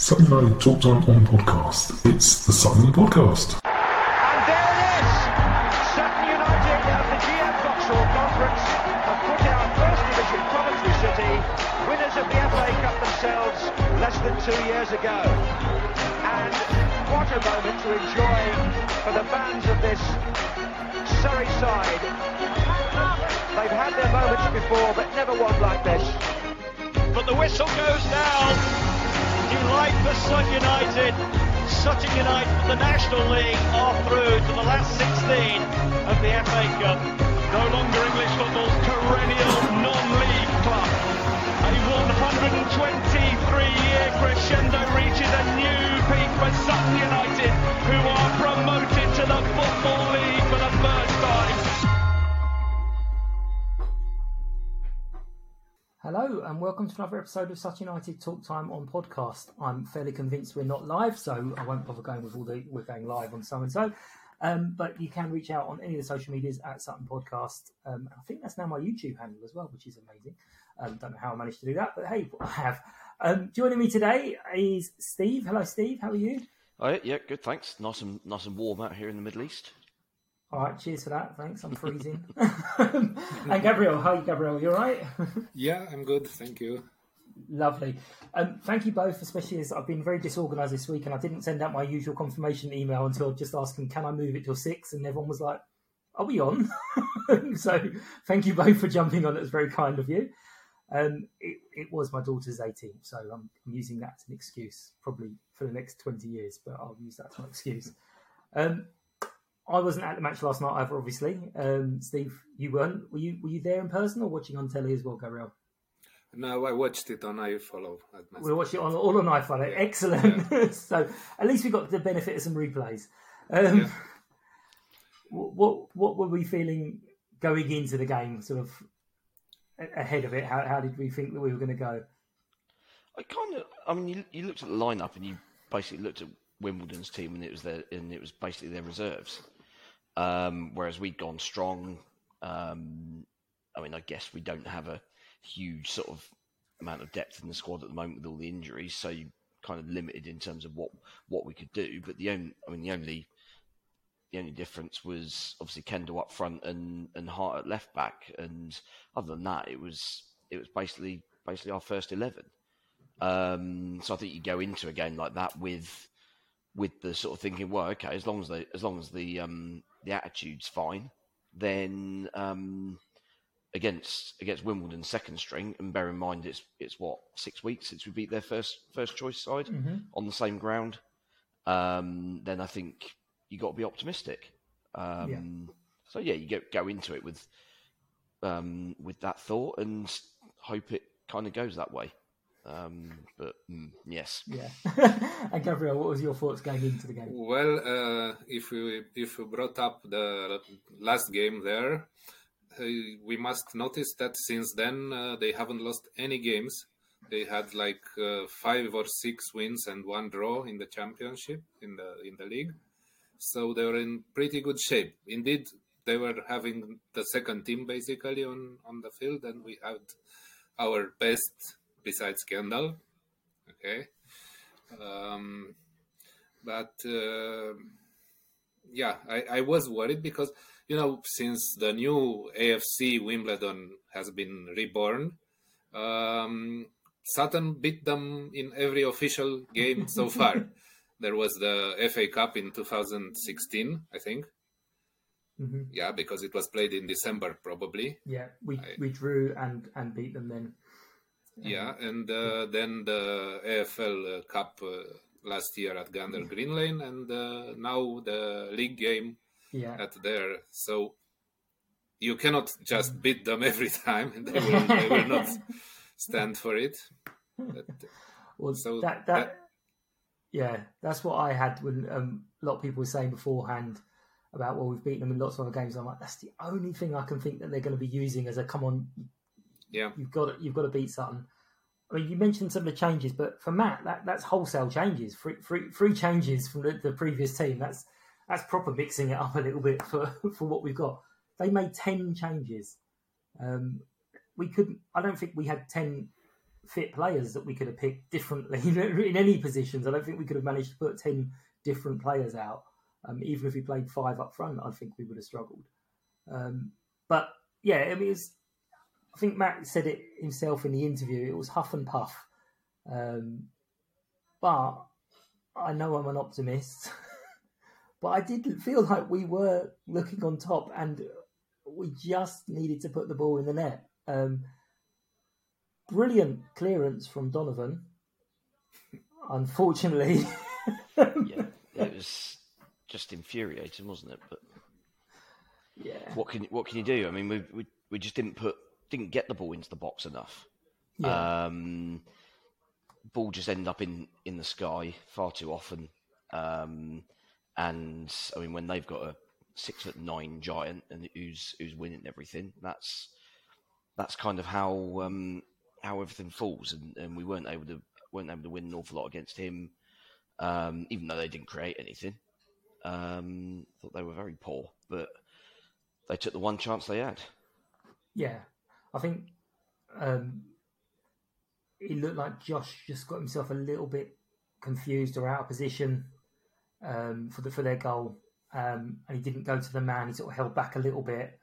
Sutton United Talk Time on podcast. It's the Sutton Podcast. And there it is! Sutton United of the GM Vauxhall Conference have put out First Division Coventry City, winners of the FA Cup themselves less than two years ago. And what a moment to enjoy for the fans of this Surrey side. They've had their moments before, but never one like this. But the whistle goes down. Delight for Sutton United. Sutton United, the National League, are through to the last 16 of the FA Cup. No longer English football's perennial non-league club. A 123-year crescendo reaches a new peak for Sutton United, who are promoted to the Football League for the first time. Hello and welcome to another episode of Sutton United Talk Time on podcast. I'm fairly convinced we're not live, so I won't bother going with all the we're going live on so and so. Um, but you can reach out on any of the social medias at Sutton Podcast. Um, I think that's now my YouTube handle as well, which is amazing. Um, don't know how I managed to do that, but hey, I have. Um, joining me today is Steve. Hello, Steve. How are you? Oh, yeah, good. Thanks. Nice and nice and warm out here in the Middle East. All right, cheers for that. Thanks. I'm freezing. and Gabriel, how are you, Gabriel. You all right? yeah, I'm good. Thank you. Lovely. Um, thank you both, especially as I've been very disorganised this week and I didn't send out my usual confirmation email until just asking, can I move it till six? And everyone was like, are we on? so thank you both for jumping on. It was very kind of you. Um, it, it was my daughter's 18th, so I'm, I'm, using that as an excuse, probably for the next 20 years, but I'll use that as an excuse. Um, I wasn't at the match last night either, obviously. Um, Steve, you weren't. Were you were you there in person or watching on telly as well, Gabriel? No, I watched it on iFollow. We watched it on all on iFollow. Yeah. Excellent. Yeah. so at least we got the benefit of some replays. Um, yeah. What what were we feeling going into the game, sort of ahead of it? How how did we think that we were going to go? I kind of. I mean, you, you looked at the lineup and you basically looked at Wimbledon's team and it was their and it was basically their reserves. Um, whereas we'd gone strong. Um, I mean, I guess we don't have a huge sort of amount of depth in the squad at the moment with all the injuries, so you kind of limited in terms of what what we could do. But the only, I mean, the only the only difference was obviously Kendall up front and and Hart at left back, and other than that, it was it was basically basically our first eleven. Um, so I think you go into a game like that with with the sort of thinking, well, okay, as long as the as long as the um, the attitude's fine, then um, against against Wimbledon second string, and bear in mind it's it's what six weeks since we beat their first first choice side mm-hmm. on the same ground. Um, then I think you got to be optimistic. Um, yeah. So yeah, you go go into it with um, with that thought and hope it kind of goes that way. Um, but mm, yes, yeah. and Gabriel, what was your thoughts going into the game? Well, uh, if we if we brought up the last game there, uh, we must notice that since then uh, they haven't lost any games. They had like uh, five or six wins and one draw in the championship in the in the league, so they were in pretty good shape. Indeed, they were having the second team basically on on the field, and we had our best besides Kendall. Okay, um, but uh, yeah, I, I was worried because you know since the new AFC Wimbledon has been reborn, um, Sutton beat them in every official game so far. there was the FA Cup in 2016, I think. Mhm. Yeah, because it was played in December, probably. Yeah, we I- we drew and and beat them then. Yeah, and uh, then the EFL uh, Cup uh, last year at Gander Green Lane, and uh, now the league game Yeah. at there. So you cannot just beat them every time; they will, they will not stand for it. But, Well, so that, that yeah, that's what I had when um, a lot of people were saying beforehand about well, we've beaten them in lots of other games. I'm like, that's the only thing I can think that they're going to be using as a come on. Yeah, you've got to, you've got to beat Sutton. I mean, you mentioned some of the changes, but for Matt, that, that's wholesale changes, free, free, free changes from the, the previous team. That's that's proper mixing it up a little bit for, for what we've got. They made ten changes. Um, we couldn't. I don't think we had ten fit players that we could have picked differently in any positions. I don't think we could have managed to put ten different players out. Um, even if we played five up front, I think we would have struggled. Um, but yeah, I mean, it's, I think Matt said it himself in the interview. It was huff and puff. Um, but I know I'm an optimist. but I did feel like we were looking on top and we just needed to put the ball in the net. Um, brilliant clearance from Donovan. Unfortunately, yeah, it was just infuriating, wasn't it? But yeah, what can what can you do? I mean, we we, we just didn't put didn't get the ball into the box enough. Yeah. Um, ball just ended up in in the sky far too often. Um, and I mean, when they've got a six foot nine giant and who's who's winning everything, that's that's kind of how um, how everything falls. And, and we weren't able to weren't able to win an awful lot against him, um, even though they didn't create anything. Um, thought they were very poor, but they took the one chance they had. Yeah, I think um, it looked like Josh just got himself a little bit confused or out of position um, for the for their goal, um, and he didn't go to the man. He sort of held back a little bit.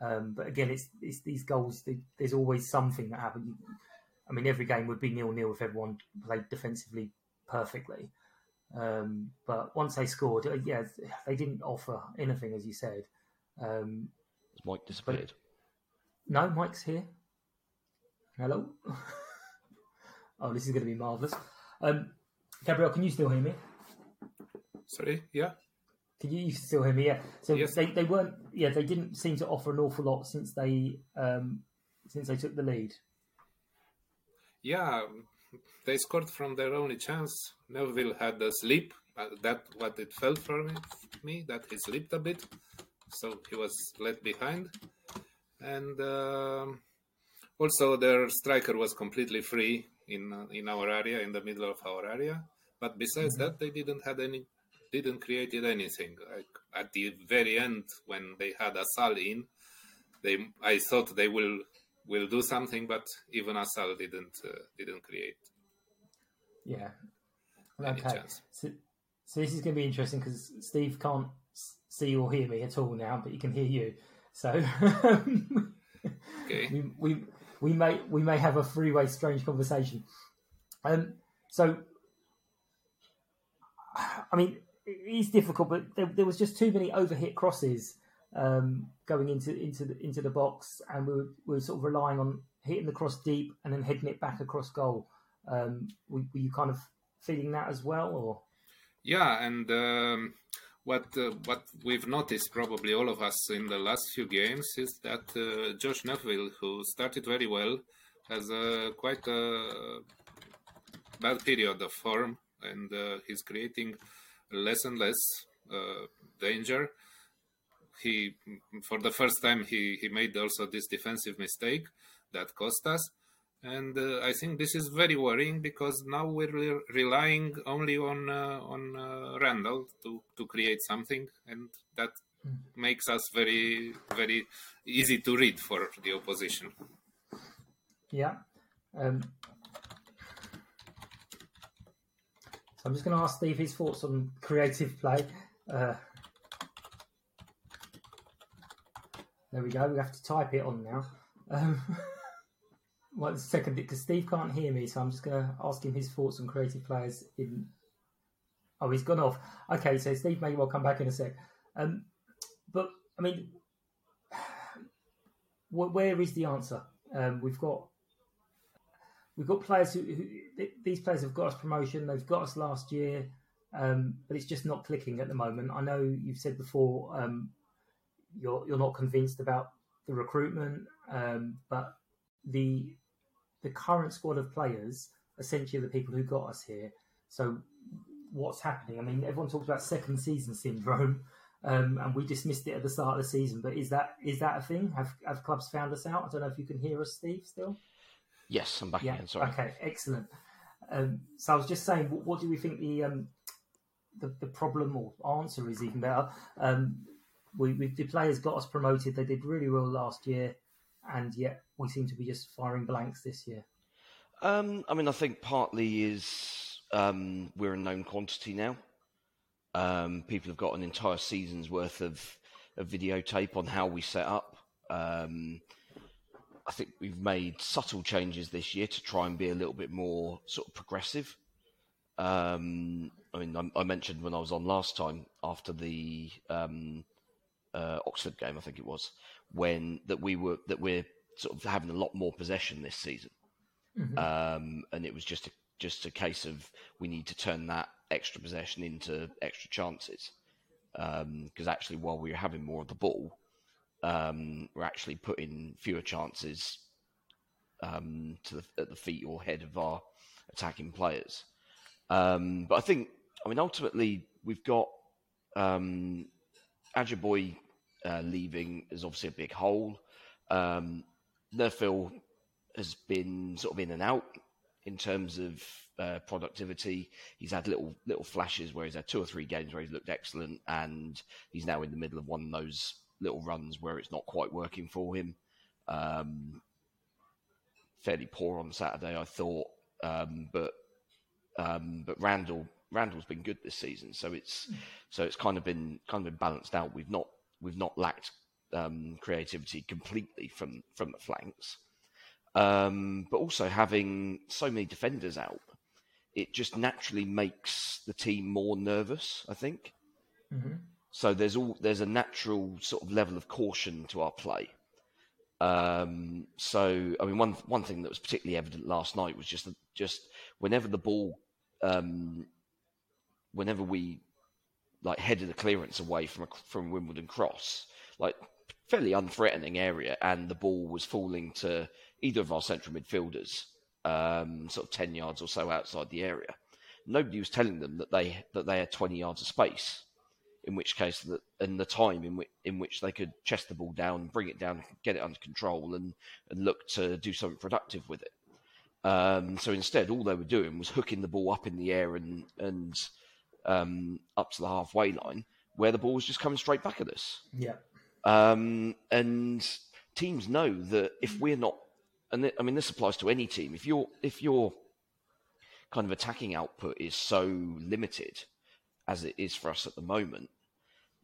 Um, but again, it's, it's these goals. They, there's always something that happens. I mean, every game would be nil nil if everyone played defensively perfectly. Um, but once they scored, uh, yeah, they didn't offer anything, as you said. Um, Mike disappeared. No, Mike's here. Hello. oh, this is going to be marvelous. Um, Gabriel, can you still hear me? Sorry, yeah. Can you, you still hear me? Yeah. So Yes. they, they weren't. Yeah, they didn't seem to offer an awful lot since they um, since they took the lead. Yeah, they scored from their only chance. Neufville had a slip. That what it felt for me, me that he slipped a bit, so he was left behind. And um also, their striker was completely free in uh, in our area, in the middle of our area. But besides that, they didn't had any, didn't created anything. Like at the very end, when they had Assal in, they I thought they will will do something, but even Assal didn't uh, didn't create. Yeah. Okay. So, so this is going to be interesting because Steve can't see or hear me at all now, but he can hear you. So Okay. we, we we may we may have a three way strange conversation. Um. So I mean, it is difficult, but there, there was just too many overhit crosses um, going into into the, into the box, and we were, we were sort of relying on hitting the cross deep and then heading it back across goal. Um, were, were you kind of feeling that as well, or Yeah, and um, what uh, what we've noticed probably all of us in the last few games is that uh, Josh Neufville, who started very well, has a quite a bad period of form, and uh, he's creating less and less uh, danger. he for the first time he he made also this defensive mistake that cost us and uh, I think this is very worrying because now we're re- relying only on uh, on uh, Randall to to create something, and that makes us very very easy to read for the opposition. Yeah. Um, so I'm just going to ask Steve his thoughts on creative play. Uh, there we go. We have to type it on now. Um, one second, because Steve can't hear me, so I'm just going to ask him his thoughts on creative players. In oh, he's gone off. Okay, so Steve may well come back in a sec. Um, but I mean, where is the answer? Um, we've got we've got players who, who, these players have got us promotion. They've got us last year, um, but it's just not clicking at the moment. I know you've said before um, you're you're not convinced about the recruitment, um, but the the current squad of players, essentially the people who got us here. So what's happening? I mean, everyone talks about second season syndrome, um, and we dismissed it at the start of the season. But is that is that a thing? Have have clubs found us out? I don't know if you can hear us, Steve. Still. Yes, I'm back yeah. again. Sorry. Okay, excellent. Um, so I was just saying, what, what do we think the, um, the the problem or answer is even better? Um, we, we the players got us promoted. They did really well last year, and yet we seem to be just firing blanks this year. Um, I mean, I think partly is um, we're a known quantity now. Um, people have got an entire season's worth of, of videotape on how we set up. Um, I think we've made subtle changes this year to try and be a little bit more sort of progressive. Um, I mean, I, I, mentioned when I was on last time after the um, uh, Oxford game, I think it was, when that we were that we're sort of having a lot more possession this season, mm-hmm. um, and it was just a, just a case of we need to turn that extra possession into extra chances because um, actually while we were having more of the ball, um, we're actually putting fewer chances um, to the, at the feet or head of our attacking players. Um, but I think, I mean, ultimately we've got um, Ajiboye uh, leaving is obviously a big hole. Um, Neufville has been sort of in and out in terms of uh, productivity. He's had little little flashes where he's had two or three games where he's looked excellent, and he's now in the middle of one of those little runs where it's not quite working for him. Um, fairly poor on Saturday, I thought, um, but um, but Randall Randall's been good this season, so it's so it's kind of been kind of been balanced out. We've not we've not lacked um, creativity completely from from the flanks. Um, but also having so many defenders out, it just naturally makes the team more nervous. I think. Mm-hmm. So there's all there's a natural sort of level of caution to our play. Um, so I mean, one one thing that was particularly evident last night was just just whenever the ball, um, whenever we like headed a clearance away from a, from Wimbledon cross, like fairly unthreatening area, and the ball was falling to either of our central midfielders, um, sort of ten yards or so outside the area. Nobody was telling them that they that they had twenty yards of space. In which case, that and the time in which in which they could chest the ball down, bring it down, get it under control, and and look to do something productive with it. Um, so instead, all they were doing was hooking the ball up in the air and and um, up to the halfway line, where the ball was just coming straight back at us. Yeah. Um, and teams know that if we're not, and th- I mean this applies to any team. If your if your kind of attacking output is so limited as it is for us at the moment,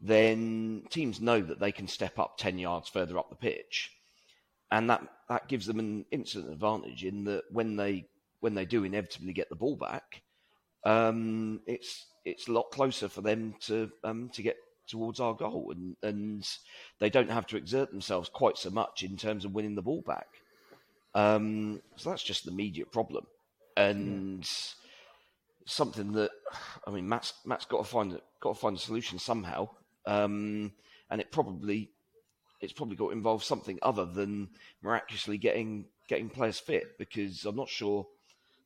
then teams know that they can step up ten yards further up the pitch, and that that gives them an instant advantage in that when they when they do inevitably get the ball back, um, it's it's a lot closer for them to um, to get towards our goal, and and they don't have to exert themselves quite so much in terms of winning the ball back. Um, so that's just the immediate problem, and something that I mean, Matt's Matt's got to find got to find a solution somehow, um, and it probably it's probably got to involve something other than miraculously getting getting players fit because I'm not sure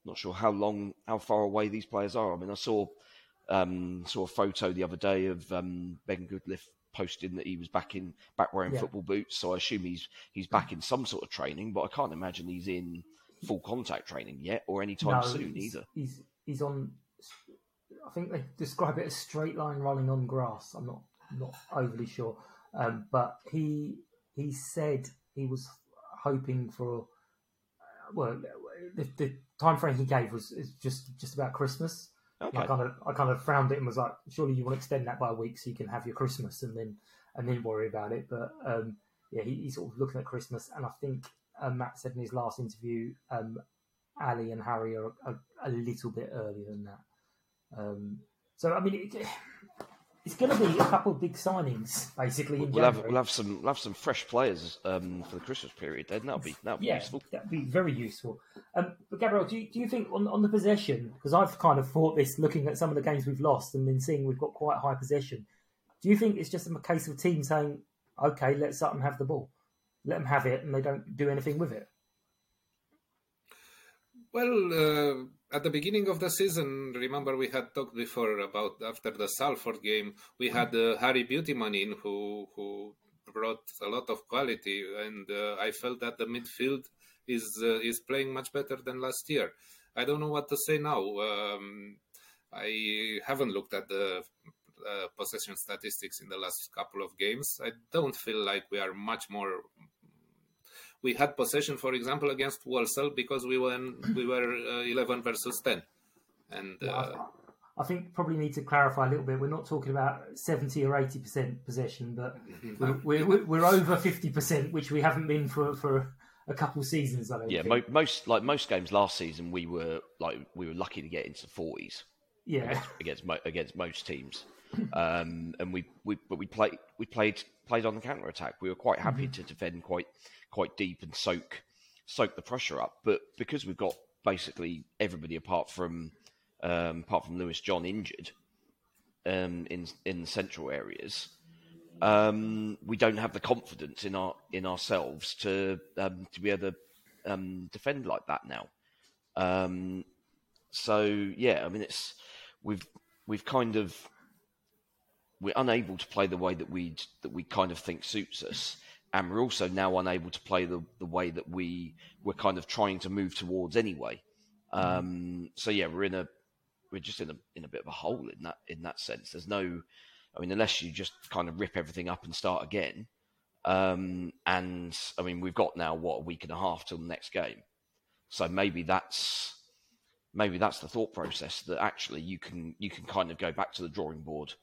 not sure how long how far away these players are. I mean, I saw um, saw a photo the other day of um, Ben Goodliffe posting that he was back in back wearing Yeah. football boots. So I assume he's he's back in some sort of training, but I can't imagine he's in full contact training yet or anytime No, soon he's, either. He's he's on. I think they describe it as straight line rolling on grass. I'm not not overly sure, um, but he he said he was hoping for. uh, Well, the, the time frame he gave was is just just about Christmas. And I kind of I kind of frowned it and was like, surely you want to extend that by a week so you can have your Christmas and then and then worry about it. But um, yeah, he, he's sort of looking at Christmas, and I think uh, Matt said in his last interview, um, Ali and Harry are a, a little bit earlier than that. Um, so I mean, it, it's going to be a couple of big signings basically in We'll have we'll have some we'll have some fresh players um, for the Christmas period. Then that'll be that'll be yeah, useful. that'd be very useful. Um, but Gabriel, do you, do you think on, on the possession? Because I've kind of thought this looking at some of the games we've lost and then seeing we've got quite high possession. Do you think it's just a case of team saying, "Okay, let Sutton have the ball, let them have it," and they don't do anything with it? Well, uh, at the beginning of the season, remember we had talked before about after the Salford game, we had uh, Harry Beautyman in who who brought a lot of quality, and uh, I felt that the midfield is uh, is playing much better than last year. I don't know what to say now. Um, I haven't looked at the uh, possession statistics in the last couple of games. I don't feel like we are much more we had possession, for example, against Walsall because we were we were uh, eleven versus ten, and uh, I think probably need to clarify a little bit. We're not talking about seventy or eighty percent possession, but we're, we're, we're over fifty percent, which we haven't been for for a couple of seasons. I don't Yeah, think. mo- most like most games last season, we were like we were lucky to get into forties. Yeah. against against, mo- against most teams, um, and we, we but we played we played played on the counter attack. We were quite happy Mhm. to defend quite quite deep and soak soak the pressure up. But because we've got basically everybody apart from um, apart from Lewis John injured um, in in the central areas, um, we don't have the confidence in our in ourselves to um, to be able to um, defend like that now. Um, so yeah, I mean it's we've we've kind of we're unable to play the way that we that we kind of think suits us, and we're also now unable to play the the way that we we're kind of trying to move towards anyway. Um, so yeah, we're in a we're just in a in a bit of a hole in that in that sense. There's no, I mean, unless you just kind of rip everything up and start again. Um, and I mean, we've got now what a week and a half till the next game, so maybe that's maybe that's the thought process that actually you can you can kind of go back to the drawing board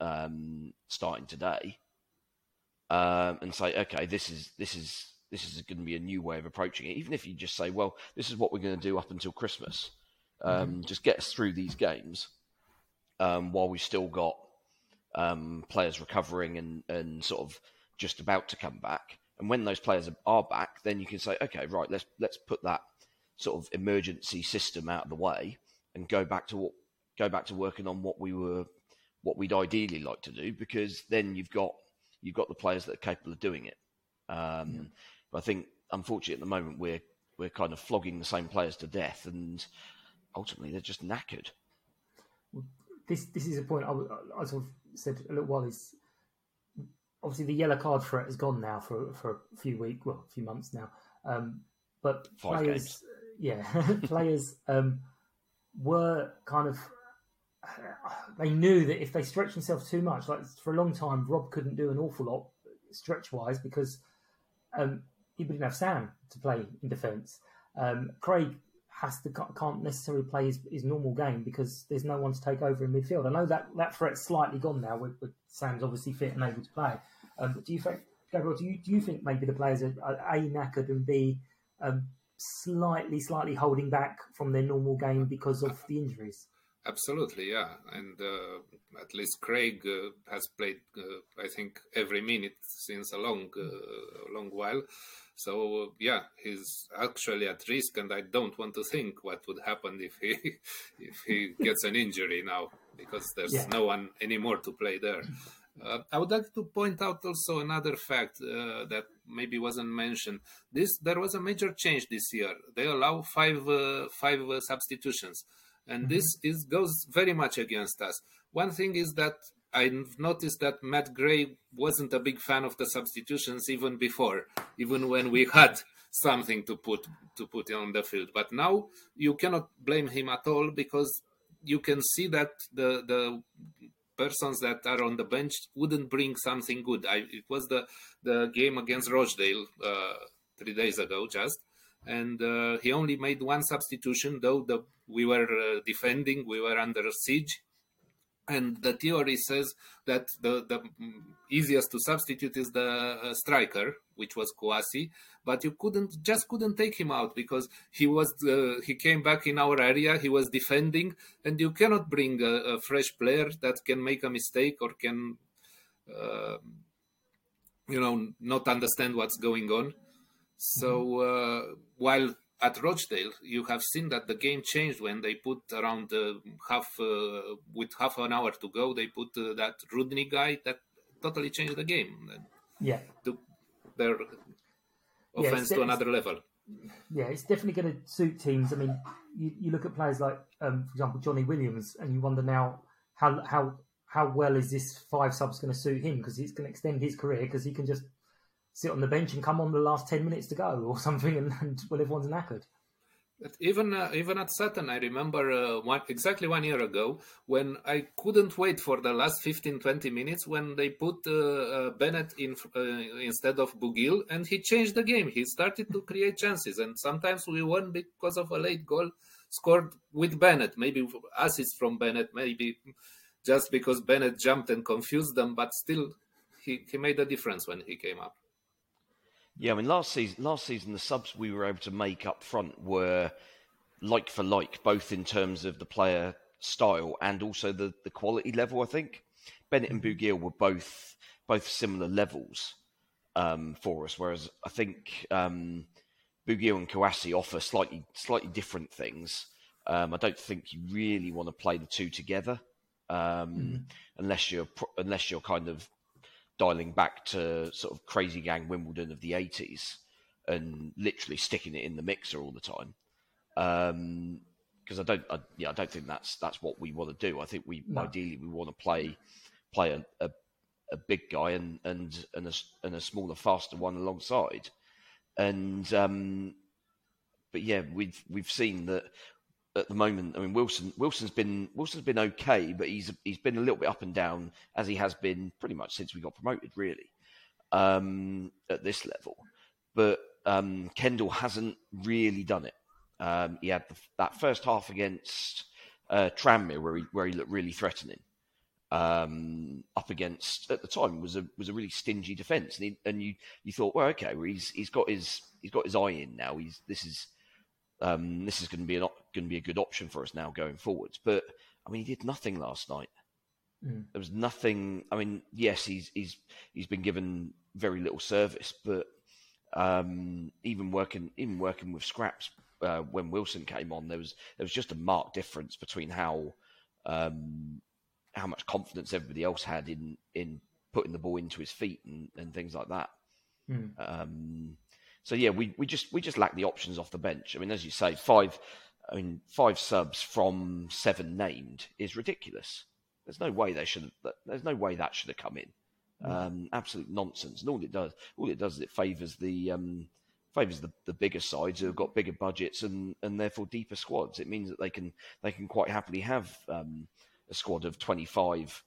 um, starting today um, and say, okay, this is this is this is going to be a new way of approaching it. Even if you just say, well, this is what we're going to do up until Christmas, um, just get us through these games um, while we've still got um, players recovering and and sort of just about to come back. And when those players are back, then you can say, okay, right, let's let's put that sort of emergency system out of the way and go back to what go back to working on what we were what we'd ideally like to do because then you've got you've got the players that are capable of doing it. Um, But I think unfortunately at the moment we're we're kind of flogging the same players to death and ultimately they're just knackered. this this is a point I sort of said a little while is obviously the yellow card threat has gone now for for a few weeks, well, a few months now. Um, but Five players, yeah, players um, were kind of they knew that if they stretched themselves too much, like for a long time, Rob couldn't do an awful lot stretch wise because um, he didn't have Sam to play in defence. Um, Craig has to can't necessarily play his, his normal game because there's no one to take over in midfield. I know that that threat's slightly gone now with, with Sam's obviously fit and able to play. Um, but do you think, Gabriel, do you do you think maybe the players are, are a knackered and b um, slightly slightly holding back from their normal game because of the injuries? Absolutely, yeah. And uh, at least Craig uh, has played, uh, I think, every minute since a long, uh, long while. So uh, yeah, he's actually at risk, and I don't want to think what would happen if he if he gets an injury now, because there's Yeah. no one anymore to play there. Uh, I would like to point out also another fact uh, that maybe wasn't mentioned. This there was a major change this year. They allow five uh, five uh, substitutions, and this is goes very much against us. One thing is that I've noticed that Matt Gray wasn't a big fan of the substitutions even before, even when we had something to put to put on the field. But now you cannot blame him at all because you can see that the the persons that are on the bench wouldn't bring something good. I, it was the the game against Rochdale uh, three days ago, just, and uh, he only made one substitution. Though the we were uh, defending, we were under siege, and the theory says that the, the easiest to substitute is the uh, striker which was Kouassi but you couldn't just couldn't take him out because he was uh, he came back in our area he was defending. And you cannot bring a, a fresh player that can make a mistake or can uh, you know not understand what's going on so uh, while at Rochdale, you have seen that the game changed when they put around uh, half uh, with half an hour to go. They put uh, that Rodney guy that totally changed the game. Yeah, took their offense yeah, to another level. Yeah, it's definitely going to suit teams. I mean, you, you look at players like, um, for example, Johnny Williams, and you wonder now how how how well is this five subs going to suit him because it's going to extend his career because he can just sit on the bench and come on the last 10 minutes to go or something and, and well everyone's knackered even uh, even at Sutton, I remember uh, one, exactly one year ago when I couldn't wait for the last 15, 20 minutes when they put uh, uh Bennett in uh, instead of Bugiel, and he changed the game. He started to create chances, and sometimes we won because of a late goal scored with Bennett. Maybe assist from Bennett, maybe just because Bennett jumped and confused them, but still he, he made a difference when he came up. Yeah, I mean, last season, last season, the subs we were able to make up front were like for like, both in terms of the player style and also the, the quality level. I think Bennett and mm-hmm. Bugiel were both both similar levels um, for us, whereas I think um, Bugiel and Kouassi offer slightly slightly different things. Um, I don't think you really want to play the two together um, mm. unless you're unless you're kind of dialing back to sort of crazy gang Wimbledon of the 80s and literally sticking it in the mixer all the time. Because um, I don't, I, yeah, I don't think that's that's what we want to do. I think we no. ideally we want to play play a, a, a, big guy and and and a, and a smaller, faster one alongside. And um, but yeah, we've we've seen that at the moment. I mean, Wilson Wilson's been Wilson's been okay, but he's he's been a little bit up and down as he has been pretty much since we got promoted, really, um, at this level. But um, Kendall hasn't really done it. Um, he had the, that first half against uh, Tranmere where he where he looked really threatening. Um, up against at the time was a was a really stingy defence, and, he, and you you thought, well, okay, well, he's he's got his he's got his eye in now. He's this is um, this is going to be an going to be a good option for us now going forwards. But I mean, he did nothing last night. Mm. There was nothing. I mean, yes, he's he's he's been given very little service, but um, even working even working with scraps uh, when Wilson came on, there was there was just a marked difference between how um, how much confidence everybody else had in in putting the ball into his feet and, and things like that. Mm. Um, so yeah, we, we just we just lack the options off the bench. I mean, as you say, five I mean five subs from seven named is ridiculous. There's no way they should. There's no way that should have come in. Mm. Um, absolute nonsense. And all it does, all it does is it favours the um, favours the, the bigger sides who have got bigger budgets and, and therefore deeper squads. It means that they can they can quite happily have um, a squad of 25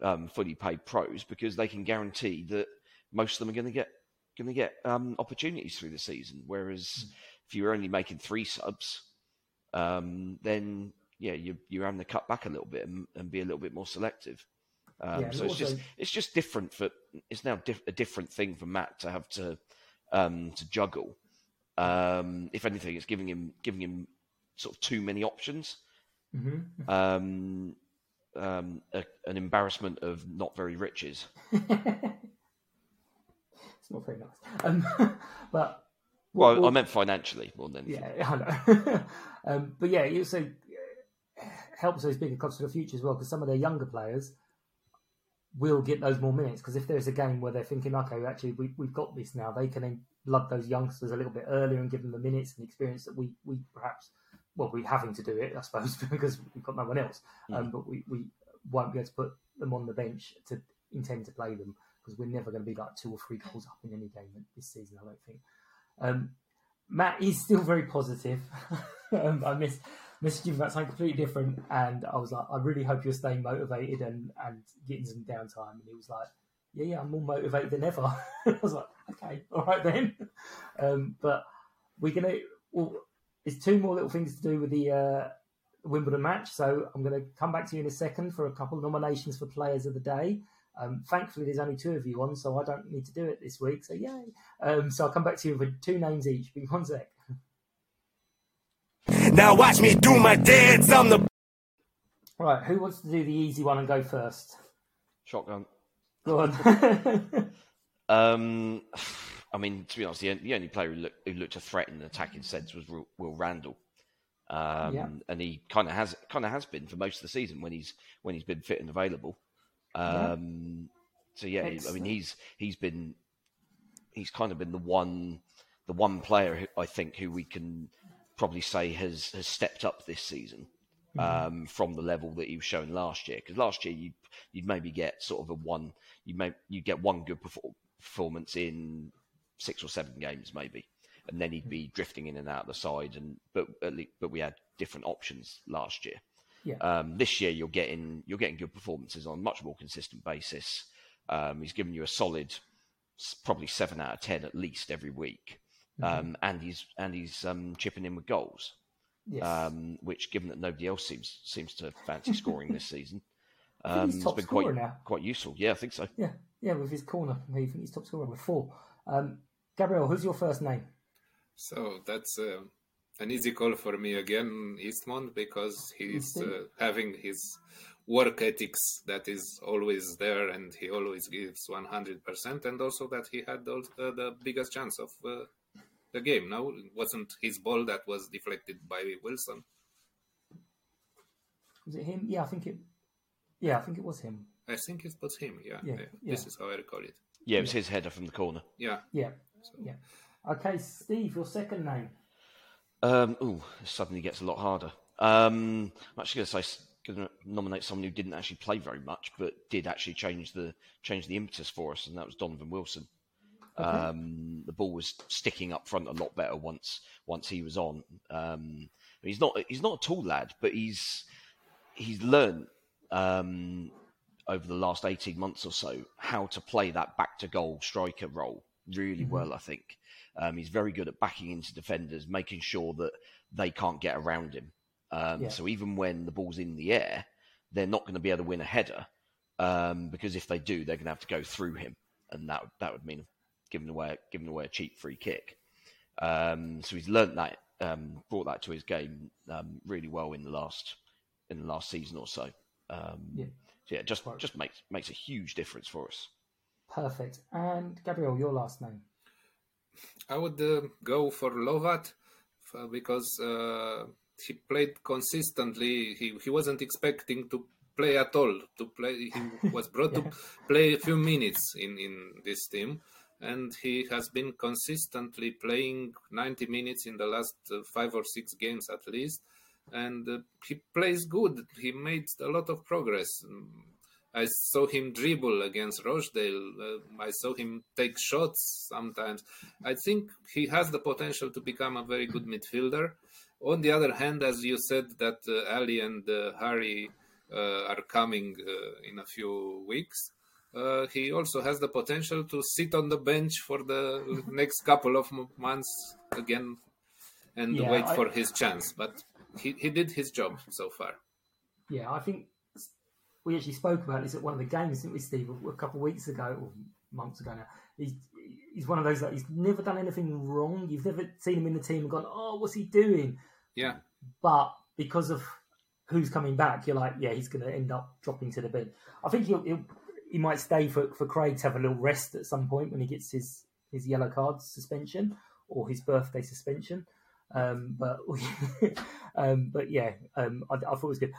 um, fully paid pros because they can guarantee that most of them are going to get going to get um, opportunities through the season. Whereas mm. if you're only making three subs, um, then yeah, you, you're having to cut back a little bit and, and be a little bit more selective. Um, yeah, so it's just it's just different for it's now diff- a different thing for Matt to have to um, to juggle. Um, if anything, it's giving him giving him sort of too many options. Mm-hmm. Um, um, a, an embarrassment of not very riches. not very nice. Um, but well, I meant financially more than anything. Yeah, I know. um, but yeah, it also helps those bigger clubs for the future as well because some of their younger players will get those more minutes because if there's a game where they're thinking, okay, actually we, we've got this now, they can then blood those youngsters a little bit earlier and give them the minutes and the experience that we we perhaps well we're having to do it I suppose because we've got no one else, mm. um, but we, we won't be able to put them on the bench to intend to play them because we're never going to be like two or three goals up in any game this season. I don't think. Um, Matt is still very positive. um, I miss messaged him about something completely different, and I was like, I really hope you're staying motivated and and getting some downtime. And he was like, Yeah, yeah, I'm more motivated than ever. I was like, Okay, all right then. Um, but we're gonna. Well, there's two more little things to do with the uh, Wimbledon match, so I'm going to come back to you in a second for a couple of nominations for Players of the Day. Um, thankfully, there's only two of you on, so I don't need to do it this week. So yay! Um, so I'll come back to you with two names each. Be one sec. Now watch me do my dance on the. Right, who wants to do the easy one and go first? Shotgun. Go on. um, I mean, to be honest, the, the only player who, look, who looked a threat in an attacking sense was Will, Will Randall. Um, Yeah. and he kind of has kind of has been for most of the season when he's when he's been fit and available. Um, So yeah, I mean he's he's been he's kind of been the one the one player who, I think who we can probably say has has stepped up this season Mhm. um, from the level that he was showing last year. Because last year you you'd maybe get sort of a one you may you get one good perfor- performance in six or seven games maybe, and then he'd be drifting in and out of the side. And but at least, but we had different options last year. Yeah. Um, this year you're getting you're getting good performances on a much more consistent basis. Um, he's given you a solid, probably seven out of ten at least every week, Mhm. um, and he's and he's um, chipping in with goals. Yes. Um, which, given that nobody else seems seems to fancy scoring this season, I think um, he's has top been scorer quite now. quite useful. Yeah, I think so. Yeah, yeah, with his corner. I think he's top scorer with four. Um, Gabriel, who's your first name? So that's uh, an easy call for me again, Eastmond, because he's Indeed. uh, having his work ethics that is always there and he always gives 100%, and also that he had all, uh, the biggest chance of uh, the game. Now, it wasn't his ball that was deflected by Wilson. Was it him? Yeah, I think it. Yeah, I think it was him. I think it was him, yeah. Yeah, yeah. yeah. This is how I recall it. Yeah, it was his header from the corner. Yeah. Yeah, yeah. Okay, Steve, your second name. Um, ooh, suddenly gets a lot harder. Um, I'm actually going to say going to nominate someone who didn't actually play very much, but did actually change the change the impetus for us, and that was Donovan Wilson. Okay. Um, the ball was sticking up front a lot better once once he was on. Um, he's not he's not a tall lad, but he's he's learned um, over the last eighteen months or so how to play that back to goal striker role really Mhm. well. I think um, he's very good at backing into defenders, making sure that they can't get around him. Um, Yeah. So even when the ball's in the air, they're not going to be able to win a header um, because if they do, they're going to have to go through him, and that that would mean giving away giving away a cheap free kick. Um, so he's learnt that, um, brought that to his game um, really well in the last in the last season or so. Um, Yeah. so yeah, just just makes makes a huge difference for us. Perfect. And Gabriel, your last name. I would uh, go for Lovatt f- because uh, he played consistently. He he wasn't expecting to play at all. To play, he was brought to play a few minutes in in this team, and he has been consistently playing 90 minutes in the last uh, five or six games at least. And uh, he plays good. He made a lot of progress. I saw him dribble against Rochdale. Uh, I saw him take shots sometimes. I think he has the potential to become a very good midfielder. On the other hand, as you said, that uh, Ali and uh, Harry uh, are coming uh, in a few weeks. Uh, he also has the potential to sit on the bench for the next couple of months again and Yeah, wait I- for his chance. But he, he did his job so far. Yeah, I think we actually spoke about this at one of the games, didn't we, Steve, a, couple of weeks ago or months ago now. He's he's one of those that he's never done anything wrong. You've never seen him in the team and gone, "Oh, what's he doing?" Yeah. But because of who's coming back, you're like, "Yeah, he's going to end up dropping to the bench." I think he'll, he'll he might stay for for Craig to have a little rest at some point when he gets his his yellow card suspension or his birthday suspension. Um, but um, but yeah, um, I, I thought it was good.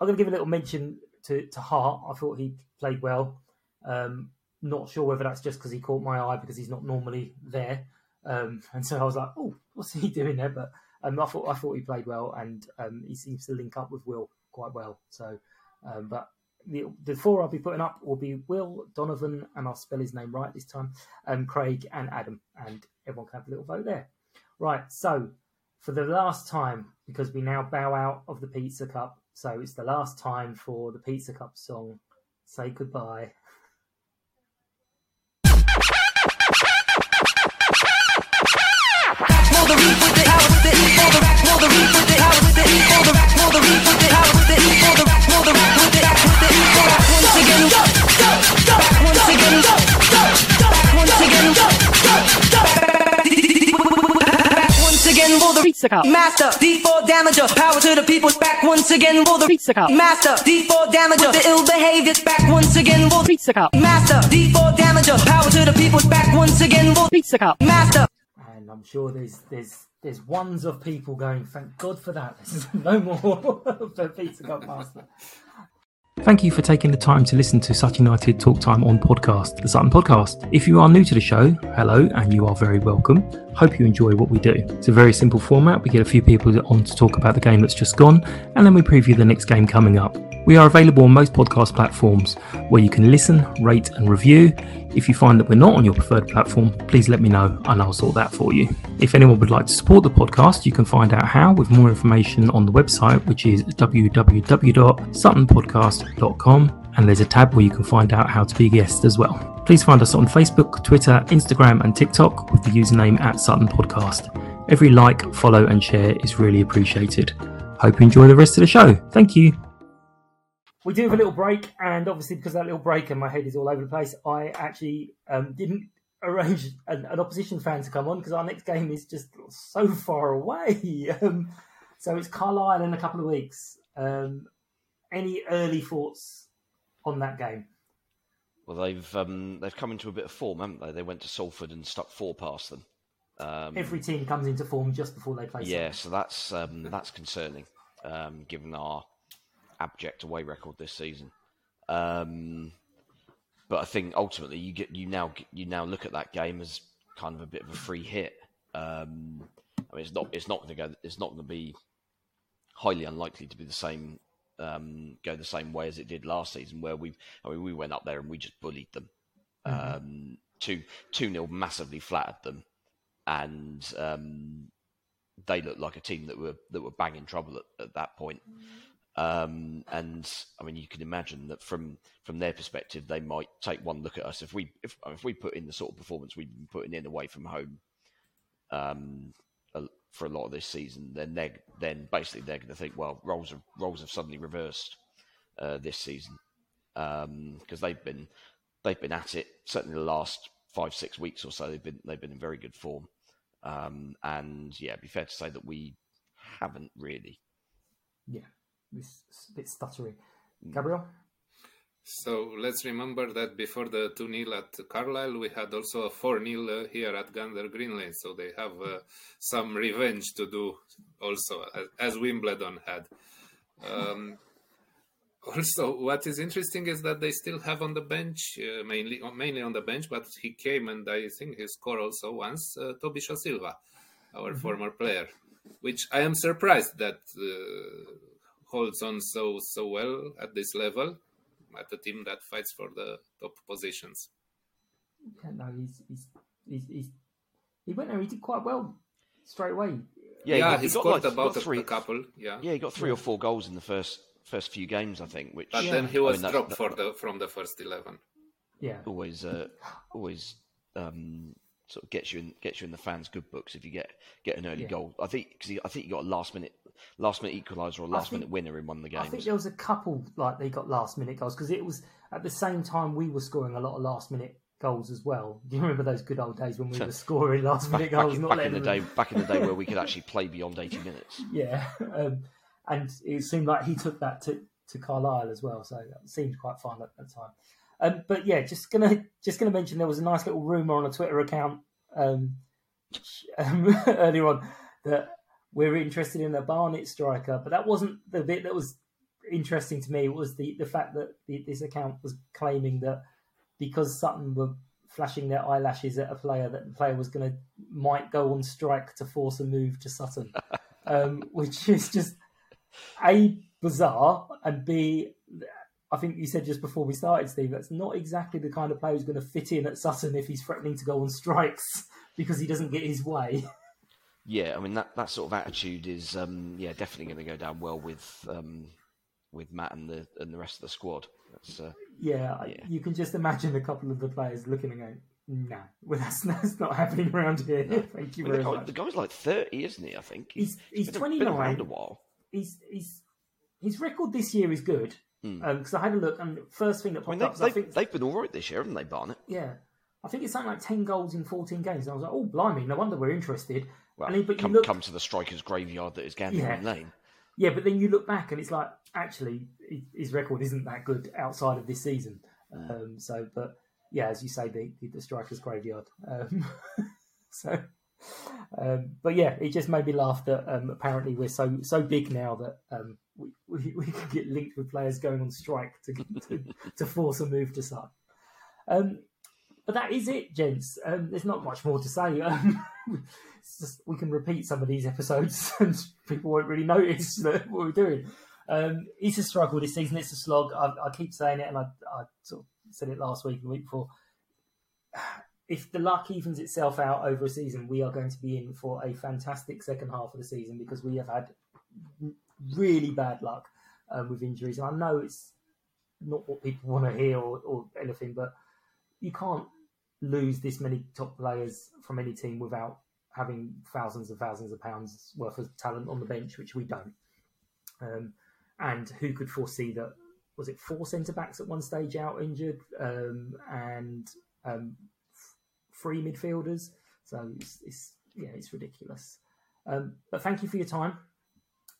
I'm going to give a little mention to, to Hart. I thought he played well. Um, not sure whether that's just because he caught my eye because he's not normally there. Um, and so I was like, oh, what's he doing there? But um, I thought I thought he played well, and um, he seems to link up with Will quite well. So, um, but the, the four I'll be putting up will be Will, Donovan, and I'll spell his name right this time, um, Craig and Adam, and everyone can have a little vote there. Right, so for the last time, because we now bow out of the Pizza Cup, so it's the last time for the Pizza Cup song. Say goodbye. again for the Pizza Cup. Master, D4 damager. Power to the people. Back once again for the Pizza Cup. Master, D4 damager. With the ill behavior. Back once again for the Pizza Cup. Master, D4 damager. Power to the people. Back once again for the Pizza Cup. Master. And I'm sure there's there's there's ones of people going, thank God for that. There's no more for Pizza Cup Master. Thank you for taking the time to listen to Sutton United Talk Time on podcast, the Sutton Podcast. If you are new to the show, hello and you are very welcome. Hope you enjoy what we do. It's a very simple format. We get a few people on to talk about the game that's just gone, and then we preview the next game coming up. We are available on most podcast platforms where you can listen, rate, and review. If you find that we're not on your preferred platform, please let me know and I'll sort that for you. If anyone would like to support the podcast, you can find out how with more information on the website, which is www.suttonpodcast.com. And there's a tab where you can find out how to be a guest as well. Please find us on Facebook, Twitter, Instagram, and TikTok with the username at Sutton Podcast. Every like, follow, and share is really appreciated. Hope you enjoy the rest of the show. Thank you. We do have a little break, and obviously because of that little break and my head is all over the place, I actually um, didn't arrange an, an, opposition fan to come on because our next game is just so far away. Um, so it's Carlisle in a couple of weeks. Um, any early thoughts on that game? Well, they've um, they've come into a bit of form, haven't they? They went to Salford and stuck four past them. Um, Every team comes into form just before they play. Yeah, so that's um, that's concerning, um, given our abject away record this season. Um, but I think ultimately you get you now you now look at that game as kind of a bit of a free hit. Um, I mean, it's not it's not going to go. It's not going to be highly unlikely to be the same um, go the same way as it did last season, where we I mean we went up there and we just bullied them. Mm-hmm. Um, two two nil massively flattered them, and um, they looked like a team that were that were banging trouble at, at that point. Um, and I mean, you can imagine that from from their perspective, they might take one look at us if we if if we put in the sort of performance we've been putting in away from home um, for a lot of this season. Then they then basically they're going to think, well, roles have roles have suddenly reversed uh, this season because um, they've been they've been at it certainly the last five six weeks or so. They've been they've been in very good form, um, and yeah, it'd be fair to say that we haven't really. Yeah it's a bit stuttery. Mm. Gabriel? So let's remember that before the 2 0 at Carlisle, we had also a 4 0 uh, here at Gander Green Lane. So they have uh, some revenge to do also, as, as Wimbledon had. Um, also, what is interesting is that they still have on the bench, uh, mainly mainly on the bench, but he came and I think he scored also once, uh, Tobi Sho-Silva, our mm-hmm. former player, which I am surprised that uh, holds on so so well at this level at a team that fights for the top positions. Yeah, no, he's, he's, he's, he's he went there. He did quite well straight away. Yeah, yeah, he, he scored like, about three, a couple. Yeah, yeah, he got three or four goals in the first first few games, I think. Which, but yeah. then he was I mean, dropped for the from the first eleven. Yeah, always, uh, always um, sort of gets you in gets you in the fans' good books if you get get an early goal. I think because I think you got a last minute last minute equaliser or last think, minute winner in one of the games. I think there was a couple like they got last minute goals because it was at the same time we were scoring a lot of last minute goals as well. Do you remember those good old days when we were scoring last minute back, goals? Back, back in the day, back in the day where we could actually play beyond eighty minutes. Yeah, um, and it seemed like he took that to to Carlisle as well, so it seemed quite fun at that time. Um, but yeah, just gonna just gonna mention there was a nice little rumor on a Twitter account um, um earlier on that we're interested in a Barnet striker, but that wasn't the bit that was interesting to me. It was the, the fact that the, this account was claiming that because Sutton were flashing their eyelashes at a player, that the player was going to might go on strike to force a move to Sutton, um, which is just a bizarre and b I think you said just before we started, Steve, that's not exactly the kind of player who's going to fit in at Sutton if he's threatening to go on strikes because he doesn't get his way. Yeah, I mean that, that sort of attitude is um, yeah definitely going to go down well with um, with Matt and the and the rest of the squad. That's, uh, yeah, yeah, you can just imagine a couple of the players looking and going, "No, well, that's, that's not happening around here." No. Thank you I mean, very the guy, much. The guy's like thirty, isn't he? I think he's he's, he's twenty been around a while. He's he's his record this year is good because Hmm. I had a look and first thing that I mean, popped they, up. was I they, think they've been all right this year, haven't they, Barnet? Yeah. I think it's something like 10 goals in 14 games. And I was like, oh, blimey, no wonder we're interested. Well, and then, but come, you look, come to the strikers' graveyard that is Gander Yeah. Lane. yeah, but then you look back and it's like, actually, his record isn't that good outside of this season. Um, so, but yeah, as you say, the, the, the striker's graveyard. Um, so, um, but yeah, it just made me laugh that um, apparently we're so so big now that um, we, we, we can get linked with players going on strike to to, to force a move to Sutton. Um, but that is it, gents. Um, there's not much more to say. Um, just, we can repeat some of these episodes, and people won't really notice that what we're doing. Um, it's a struggle this season. It's a slog. I, I keep saying it, and I, I sort of said it last week and the week before. If the luck evens itself out over a season, we are going to be in for a fantastic second half of the season because we have had really bad luck um, with injuries. And I know it's not what people want to hear or, or anything, but you can't lose this many top players from any team without having thousands and thousands of pounds worth of talent on the bench, which we don't. Um, and who could foresee that? Was it four centre backs at one stage out injured, um, and um, three midfielders? So it's, it's yeah, it's ridiculous. Um, but thank you for your time.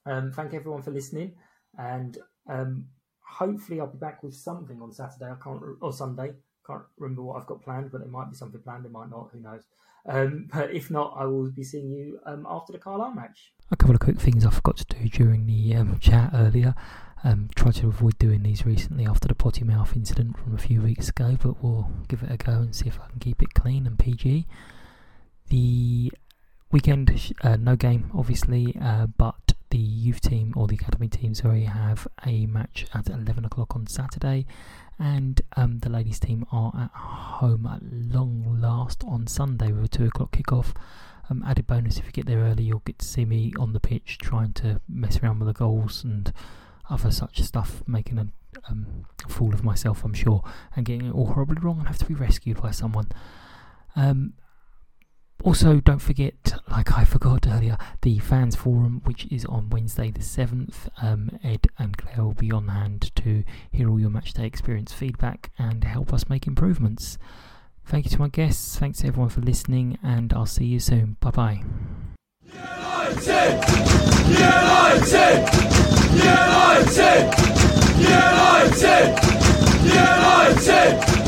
Um, thank everyone for listening, and um, hopefully I'll be back with something on Saturday. I can't or Sunday. Can't remember what I've got planned, but it might be something planned. It might not. Who knows? Um, but if not, I will be seeing you um, after the Carlisle match. A couple of quick things I forgot to do during the um, chat earlier. Um, tried to avoid doing these recently after the potty mouth incident from a few weeks ago, but we'll give it a go and see if I can keep it clean and PG. The weekend, uh, no game, obviously, uh, but the youth team or the academy team, sorry, have a match at 11 o'clock on Saturday, and um, the ladies' team are at home at long last on Sunday with a 2 o'clock kickoff. Um, added bonus if you get there early, you'll get to see me on the pitch trying to mess around with the goals and other such stuff, making a um, fool of myself, I'm sure, and getting it all horribly wrong and have to be rescued by someone. Um, also, don't forget, like I forgot earlier, the fans forum, which is on Wednesday the 7th. Um, Ed and Claire will be on hand to hear all your matchday experience feedback and help us make improvements. Thank you to my guests, thanks to everyone for listening, and I'll see you soon. Bye bye. United! United! United! United!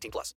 18 plus.